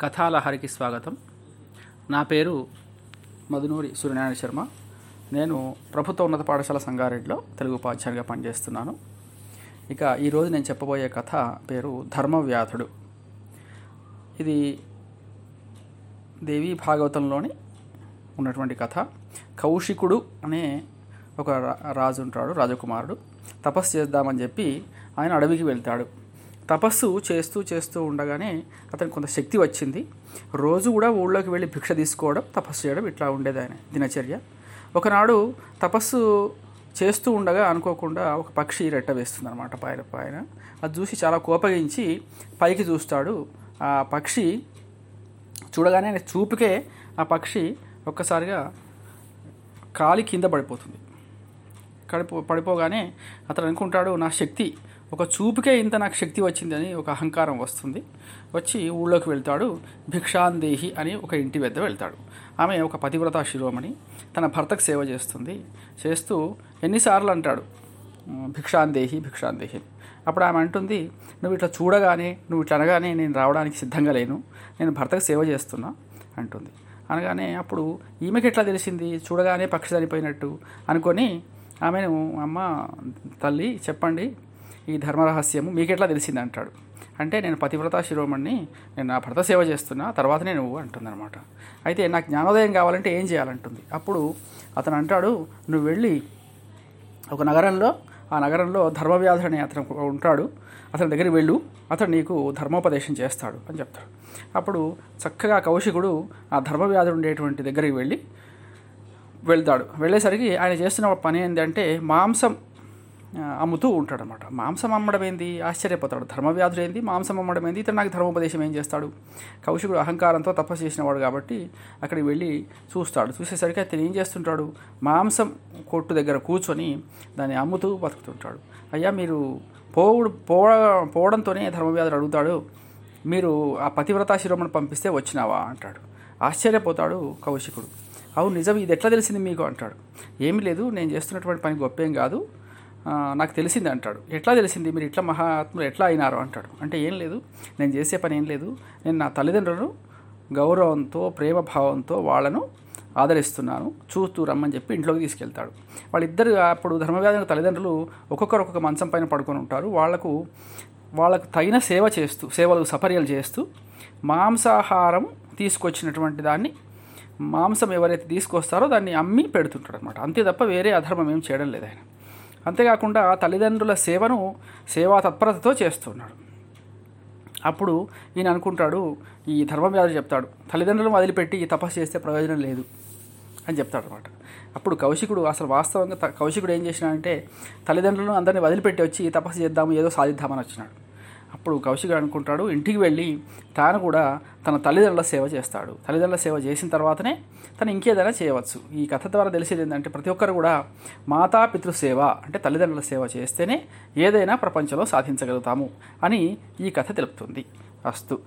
కథాలహరికి స్వాగతం. నా పేరు మధునూరి సూర్యనారాయణ శర్మ. నేను ప్రభుత్వ ఉన్నత పాఠశాల సంగారెడ్డిలో తెలుగు ఉపాధ్యాయునిగా పనిచేస్తున్నాను. ఇక ఈరోజు నేను చెప్పబోయే కథ పేరు ధర్మవ్యాధుడు. ఇది దేవీ భాగవతంలోని ఉన్నటువంటి కథ. కౌశికుడు అనే ఒక రా- రాజు ఉంటాడు రాజకుమారుడు. తపస్సు చేద్దామని చెప్పి ఆయన అడవికి వెళ్తాడు. తపస్సు చేస్తూ చేస్తూ ఉండగానే అతనికి కొంత శక్తి వచ్చింది. రోజు కూడా ఊళ్ళోకి వెళ్ళి భిక్ష తీసుకోవడం తపస్సు చేయడం ఇట్లా ఉండేది ఆయన దినచర్య. ఒకనాడు తపస్సు చేస్తూ ఉండగా అనుకోకుండా ఒక పక్షి రెట్ట వేస్తుంది అనమాట పైన పైన. అది చూసి చాలా కోపగించి పైకి చూస్తాడు. ఆ పక్షి చూడగానే చూపుకే ఆ పక్షి ఒక్కసారిగా కాలి కింద పడిపోతుంది. కడిపో పడిపోగానే అతను అనుకుంటాడు నా శక్తి ఒక చూపుకే ఇంత నాకు శక్తి వచ్చిందని ఒక అహంకారం వస్తుంది. వచ్చి ఊళ్ళోకి వెళ్తాడు. భిక్షాందేహి అని ఒక ఇంటి వద్ద వెళ్తాడు. ఆమె ఒక పతివ్రత శిరోమణి. తన భర్తకు సేవ చేస్తుంది. చేస్తూ ఎన్నిసార్లు అంటాడు భిక్షాందేహి భిక్షాందేహి. అప్పుడు ఆమె అంటుంది నువ్వు ఇట్లా చూడగానే నువ్వు ఇట్లా అనగానే నేను రావడానికి సిద్ధంగా లేను. నేను భర్తకు సేవ చేస్తున్నా. అంటుంది. అనగానే అప్పుడు ఈమెకి ఎట్లా తెలిసింది? చూడగానే పక్షి చనిపోయినట్టు అనుకొని ఆమెను అమ్మ తల్లి చెప్పండి. ఈ ధర్మరహస్యము మీకెట్లా తెలిసింది అంటాడు అంటే నేను పతివ్రత శిరోమణిని నేను నా భర్త సేవ చేస్తున్నా తర్వాతనే నువ్వు అంటుందన్నమాట. అయితే నాకు జ్ఞానోదయం కావాలంటే ఏం చేయాలంటుంది? అప్పుడు అతను అంటాడు నువ్వు వెళ్ళి ఒక నగరంలో ఆ నగరంలో ధర్మవ్యాధుడు అనే అతను ఉంటాడు అతని దగ్గరికి వెళ్ళు అతను నీకు ధర్మోపదేశం చేస్తాడు అని చెప్తాడు. అప్పుడు చక్కగా కౌశికుడు ఆ ధర్మవ్యాధుడు ఉండేటువంటి దగ్గరికి వెళ్ళి వెళ్తాడు. వెళ్ళేసరికి ఆయన చేస్తున్న పని ఏంటంటే మాంసం అమ్ముతూ ఉంటాడనమాట మాంసం అమ్మడం ఏంది? ఆశ్చర్యపోతాడు. ధర్మవ్యాధుడు ఏంది? మాంసం అమ్మడం ఏంది? ఇతను నాకు ధర్మోపదేశం ఏం చేస్తాడు? కౌశికుడు అహంకారంతో తపస్సు చేసినవాడు కాబట్టి అక్కడికి వెళ్ళి చూస్తాడు. చూసేసరికి అతను ఏం చేస్తుంటాడు? మాంసం కొట్టు దగ్గర కూర్చొని దాన్ని అమ్ముతూ బతుకుతుంటాడు. అయ్యా మీరు పోవుడు పోవ పోవడంతోనే ధర్మవ్యాధుడు అడుగుతాడు మీరు ఆ పతివ్రత శిరోమణి పంపిస్తే వచ్చినావా? అంటాడు. ఆశ్చర్యపోతాడు కౌశికుడు. అవును నిజం ఇది ఎట్లా తెలిసింది మీకు? అంటాడు. ఏమీ లేదు నేను చేస్తున్నటువంటి పని గొప్పేం కాదు. నాకు తెలిసింది అంటాడు. ఎట్లా తెలిసింది? మీరు ఇట్లా మహాత్ములు ఎట్లా అయినారు అంటాడు. అంటే ఏం లేదు. నేను చేసే పని ఏం లేదు. నేను నా తల్లిదండ్రులను గౌరవంతో ప్రేమ భావంతో వాళ్ళను ఆదరిస్తున్నాను. చూస్తూ రమ్మని చెప్పి ఇంట్లోకి తీసుకెళ్తాడు. వాళ్ళిద్దరు అప్పుడు ధర్మవ్యాధి తల్లిదండ్రులు ఒక్కొక్కరు ఒక్కొక్క మంచం పైన పడుకొని ఉంటారు. వాళ్ళకు వాళ్ళకు తగిన సేవ చేస్తూ సేవలు సపర్యలు చేస్తూ మాంసాహారం తీసుకొచ్చినటువంటి దాన్ని మాంసం ఎవరైతే తీసుకొస్తారో దాన్ని అమ్మి పెడుతుంటాడు అనమాట అంతే తప్ప వేరే అధర్మం ఏం చేయడం లేదు ఆయన. అంతేకాకుండా తల్లిదండ్రుల సేవను సేవా తత్పరతతో చేస్తున్నాడు. అప్పుడు ఈయన అనుకుంటాడు ఈ ధర్మవ్యాధుడు చెప్తాడు తల్లిదండ్రులను వదిలిపెట్టి ఈ తపస్సు చేస్తే ప్రయోజనం లేదు అని చెప్తాడు అనమాట అప్పుడు కౌశికుడు అసలు వాస్తవంగా కౌశికుడు ఏం చేసినాడంటే తల్లిదండ్రులను అందరినీ వదిలిపెట్టి వచ్చి ఈ తపస్సు చేద్దాము ఏదో సాధిద్దామని వచ్చినాడు. అప్పుడు కౌశిక్ అనుకుంటాడు ఇంటికి వెళ్ళి తాను కూడా తన తల్లిదండ్రుల సేవ చేస్తాడు. తల్లిదండ్రుల సేవ చేసిన తర్వాతనే తను ఇంకేదైనా చేయవచ్చు. ఈ కథ ద్వారా తెలిసేది ఏంటంటే ప్రతి ఒక్కరు కూడా మాతా పితృ సేవ అంటే తల్లిదండ్రుల సేవ చేస్తేనే ఏదైనా ప్రపంచంలో సాధించగలుగుతాము అని ఈ కథ తెలుపుతుంది. అస్తు.